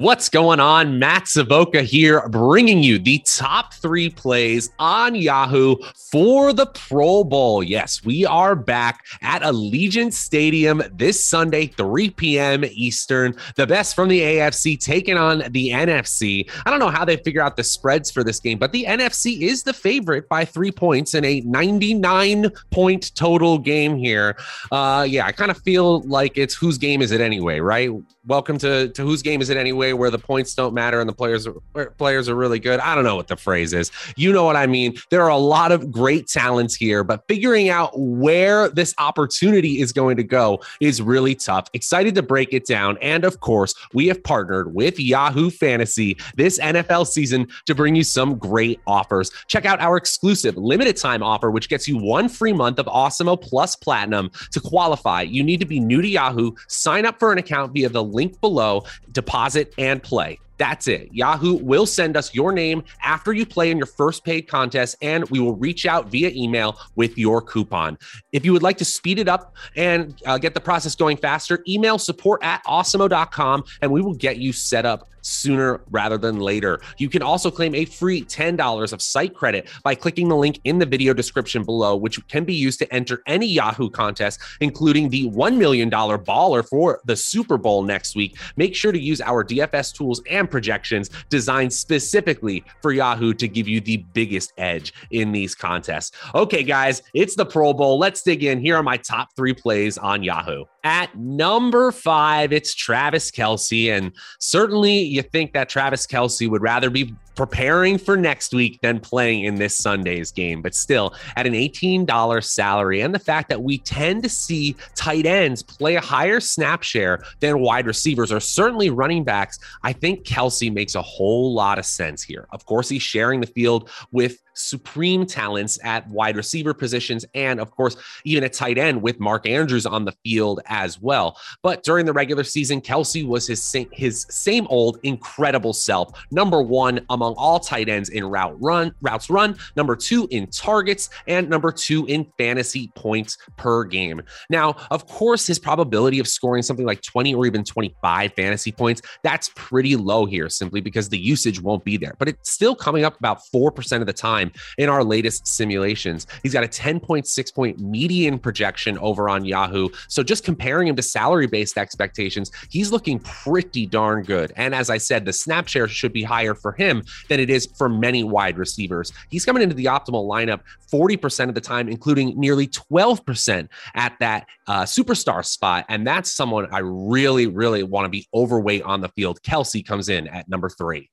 What's going on? Matt Savoca here, bringing you the top three plays on Yahoo for the Pro Bowl. Yes, we are back at Allegiant Stadium this Sunday, 3 p.m. Eastern. The best from the AFC taking on the NFC. I don't know how they figure out the spreads for this game, but the NFC is the favorite by three points in a 99 point total game here. Uh, yeah, I kind of feel like it's whose game is it anyway, right? Welcome to, to whose game is it anyway? Where the points don't matter and the players are, players are really good. I don't know what the phrase is. You know what I mean? There are a lot of great talents here, but figuring out where this opportunity is going to go is really tough. Excited to break it down. And of course, we have partnered with Yahoo Fantasy this NFL season to bring you some great offers. Check out our exclusive limited time offer, which gets you one free month of Awesemo Plus Platinum. To qualify, you need to be new to Yahoo, sign up for an account via the link below, deposit and play. That's it. Yahoo will send us your name after you play in your first paid contest, and we will reach out via email with your coupon. If you would like to speed it up and uh, get the process going faster, email support at awesemo.com and we will get you set up sooner rather than later. You can also claim a free $10 of site credit by clicking the link in the video description below, which can be used to enter any Yahoo contest, including the $1 million baller for the Super Bowl next week. Make sure to use our DFS tools and projections designed specifically for Yahoo to give you the biggest edge in these contests. Okay, guys, it's the Pro Bowl. Let's dig in. Here are my top three plays on Yahoo. At number five, it's Travis Kelce. And certainly you think that Travis Kelce would rather be preparing for next week than playing in this Sunday's game. But still, at an $18 salary, and the fact that we tend to see tight ends play a higher snap share than wide receivers, or certainly running backs, I think Kelce makes a whole lot of sense here. Of course, he's sharing the field with supreme talents at wide receiver positions and of course even at tight end with Mark Andrews on the field as well. But during the regular season, Kelce was his same, his same old incredible self. Number 1 among all tight ends in route run, routes run, number 2 in targets and number 2 in fantasy points per game. Now, of course, his probability of scoring something like 20 or even 25 fantasy points, that's pretty low here simply because the usage won't be there. But it's still coming up about 4% of the time time in our latest simulations. He's got a 10.6 point median projection over on Yahoo. So just comparing him to salary based expectations, he's looking pretty darn good. And as I said, the snap share should be higher for him than it is for many wide receivers. He's coming into the optimal lineup 40% of the time, including nearly 12% at that uh, superstar spot. And that's someone I really, really want to be overweight on the field. Kelce comes in at number three.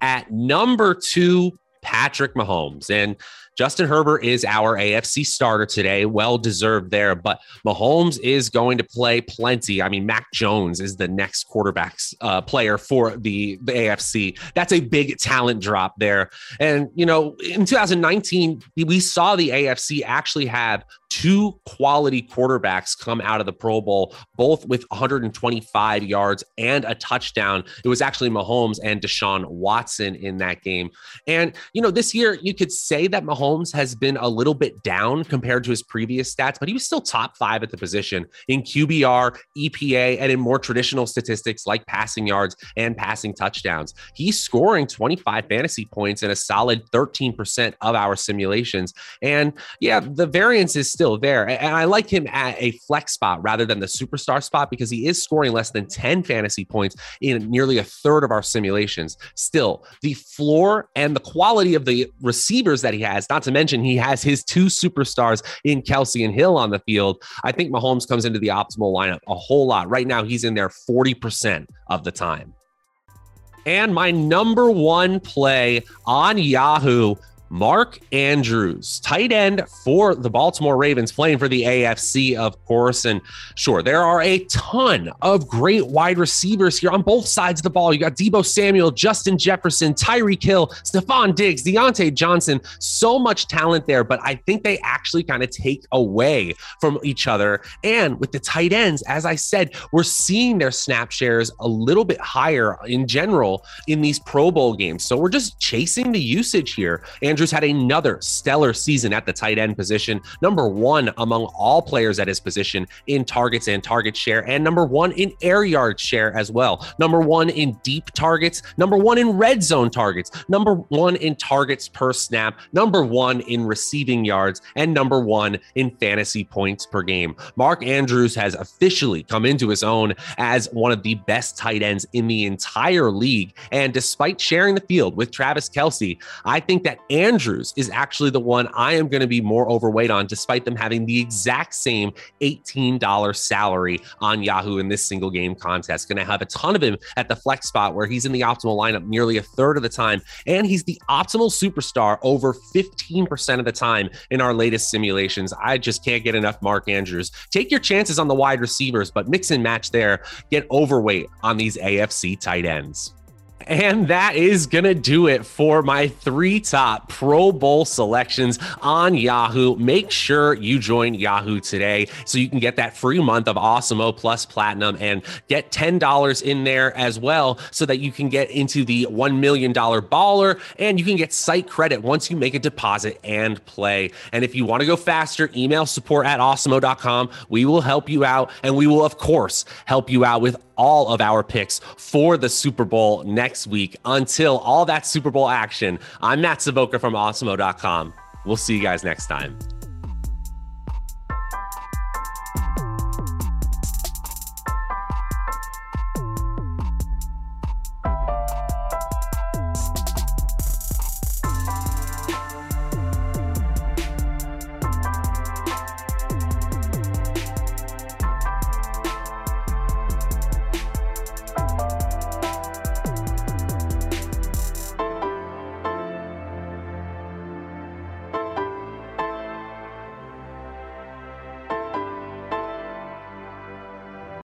At number two, Patrick Mahomes. And Justin Herbert is our AFC starter today. Well deserved there, but Mahomes is going to play plenty. I mean, Mac Jones is the next quarterbacks uh, player for the, the AFC. That's a big talent drop there. And, you know, in 2019, we saw the AFC actually have two quality quarterbacks come out of the Pro Bowl, both with 125 yards and a touchdown. It was actually Mahomes and Deshaun Watson in that game. And, you know, this year you could say that Mahomes Mahomes has been a little bit down compared to his previous stats, but he was still top five at the position in QBR, EPA, and in more traditional statistics like passing yards and passing touchdowns. He's scoring 25 fantasy points in a solid 13% of our simulations. And yeah, the variance is still there. And I like him at a flex spot rather than the superstar spot because he is scoring less than 10 fantasy points in nearly a third of our simulations. Still, the floor and the quality of the receivers that he has, not to mention he has his two superstars in Kelce and Hill on the field. I think Mahomes comes into the optimal lineup a whole lot. Right now, he's in there 40% of the time. And my number one play on Yahoo Mark Andrews, tight end for the Baltimore Ravens, playing for the AFC, of course. And sure, there are a ton of great wide receivers here on both sides of the ball. You got Deebo Samuel, Justin Jefferson, Tyreek Hill, Stefon Diggs, Diontae Johnson. So much talent there, but I think they actually kind of take away from each other. And with the tight ends, as I said, we're seeing their snap shares a little bit higher in general in these Pro Bowl games. So we're just chasing the usage here. And Andrews had another stellar season at the tight end position, number one among all players at his position in targets and target share, and number one in air yard share as well. Number one in deep targets, number one in red zone targets, number one in targets per snap, number one in receiving yards, and number one in fantasy points per game. Mark Andrews has officially come into his own as one of the best tight ends in the entire league. And despite sharing the field with Travis Kelce, I think that Andrews is actually the one I am going to be more overweight on, despite them having the exact same $18 salary on Yahoo in this single game contest. Going to have a ton of him at the flex spot where he's in the optimal lineup nearly a third of the time. And he's the optimal superstar over 15% of the time in our latest simulations. I just can't get enough Mark Andrews. Take your chances on the wide receivers, but mix and match there. Get overweight on these AFC tight ends. And that is going to do it for my three top Pro Bowl selections on Yahoo. Make sure you join Yahoo today so you can get that free month of Awesemo Plus Platinum and get $10 in there as well so that you can get into the $1 million baller and you can get site credit once you make a deposit and play. And if you want to go faster, email support at awesemo.com. We will help you out and we will, of course, help you out with all of our picks for the Super Bowl next week. Until all that Super Bowl action, I'm Matt Savoca from awesemo.com. We'll see you guys next time.